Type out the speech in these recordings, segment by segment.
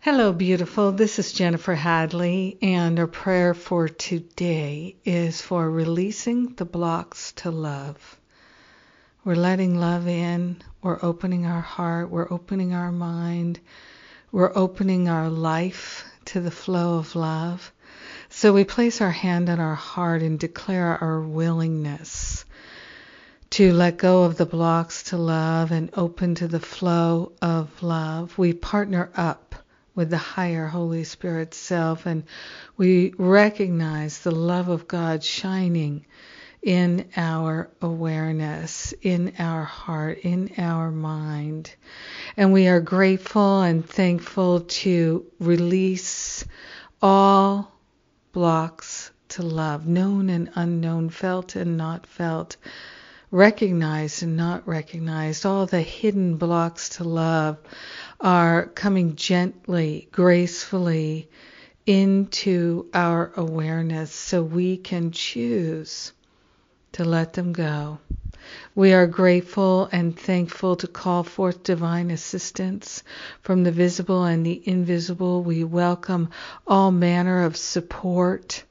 Hello, beautiful. This is Jennifer Hadley, and our prayer for today is for releasing the blocks to love. We're letting love in, we're opening our heart, we're opening our mind, we're opening our life to the flow of love. So we place our hand on our heart and declare our willingness to let go of the blocks to love and open to the flow of love. We partner up with the higher Holy Spirit self, and we recognize the love of God shining in our awareness, in our heart, in our mind. And we are grateful and thankful to release all blocks to love, known and unknown, felt and not felt recognized and not recognized, all the hidden blocks to love are coming gently, gracefully into our awareness so we can choose to let them go. We are grateful and thankful to call forth divine assistance from the visible and the invisible. We welcome all manner of support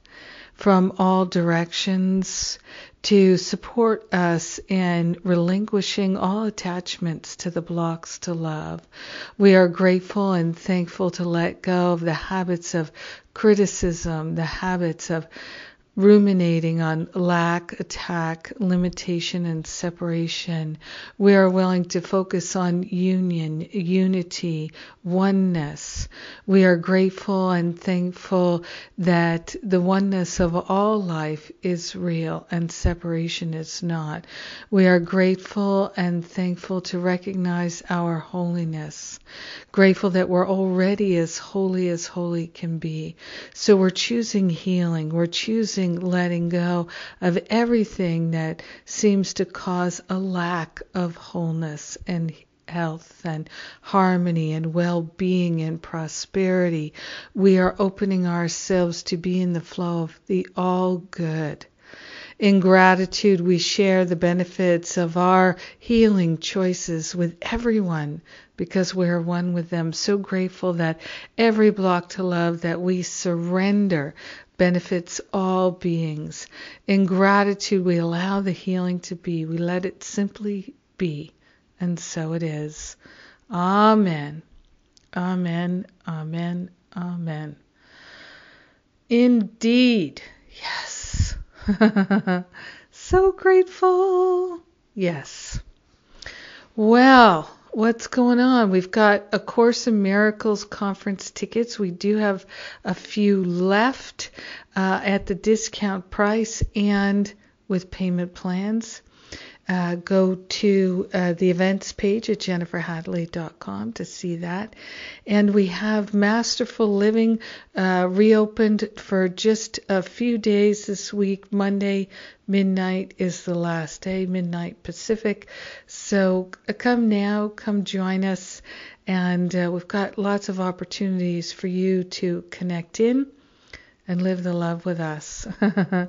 from all directions to support us in relinquishing all attachments to the blocks to love. We are grateful and thankful to let go of the habits of criticism, the habits of ruminating on lack, attack, limitation, and separation. We are willing to focus on union, unity, oneness. We are grateful and thankful that the oneness of all life is real and separation is not. We are grateful and thankful to recognize our holiness. Grateful that we're already as holy as holy can be. So we're choosing healing. We're choosing letting go of everything that seems to cause a lack of wholeness and health and harmony and well being and prosperity. We are opening ourselves to be in the flow of the all good. In gratitude, we share the benefits of our healing choices with everyone because we're one with them. So grateful that every block to love that we surrender benefits all beings. In gratitude, we allow the healing to be. We let it simply be. And so it is. Amen. Amen. Amen. Amen. Indeed. Yes. so grateful. Yes. Well, what's going on? We've got a Course in Miracles conference tickets. We do have a few left uh, at the discount price and with payment plans. Uh, go to uh, the events page at jenniferhadley.com to see that. And we have Masterful Living uh, reopened for just a few days this week. Monday midnight is the last day, midnight Pacific. So come now, come join us. And uh, we've got lots of opportunities for you to connect in and live the love with us.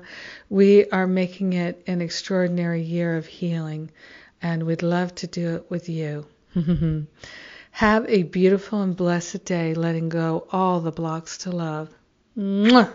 we are making it an extraordinary year of healing, and we'd love to do it with you. Have a beautiful and blessed day, letting go all the blocks to love. Mwah!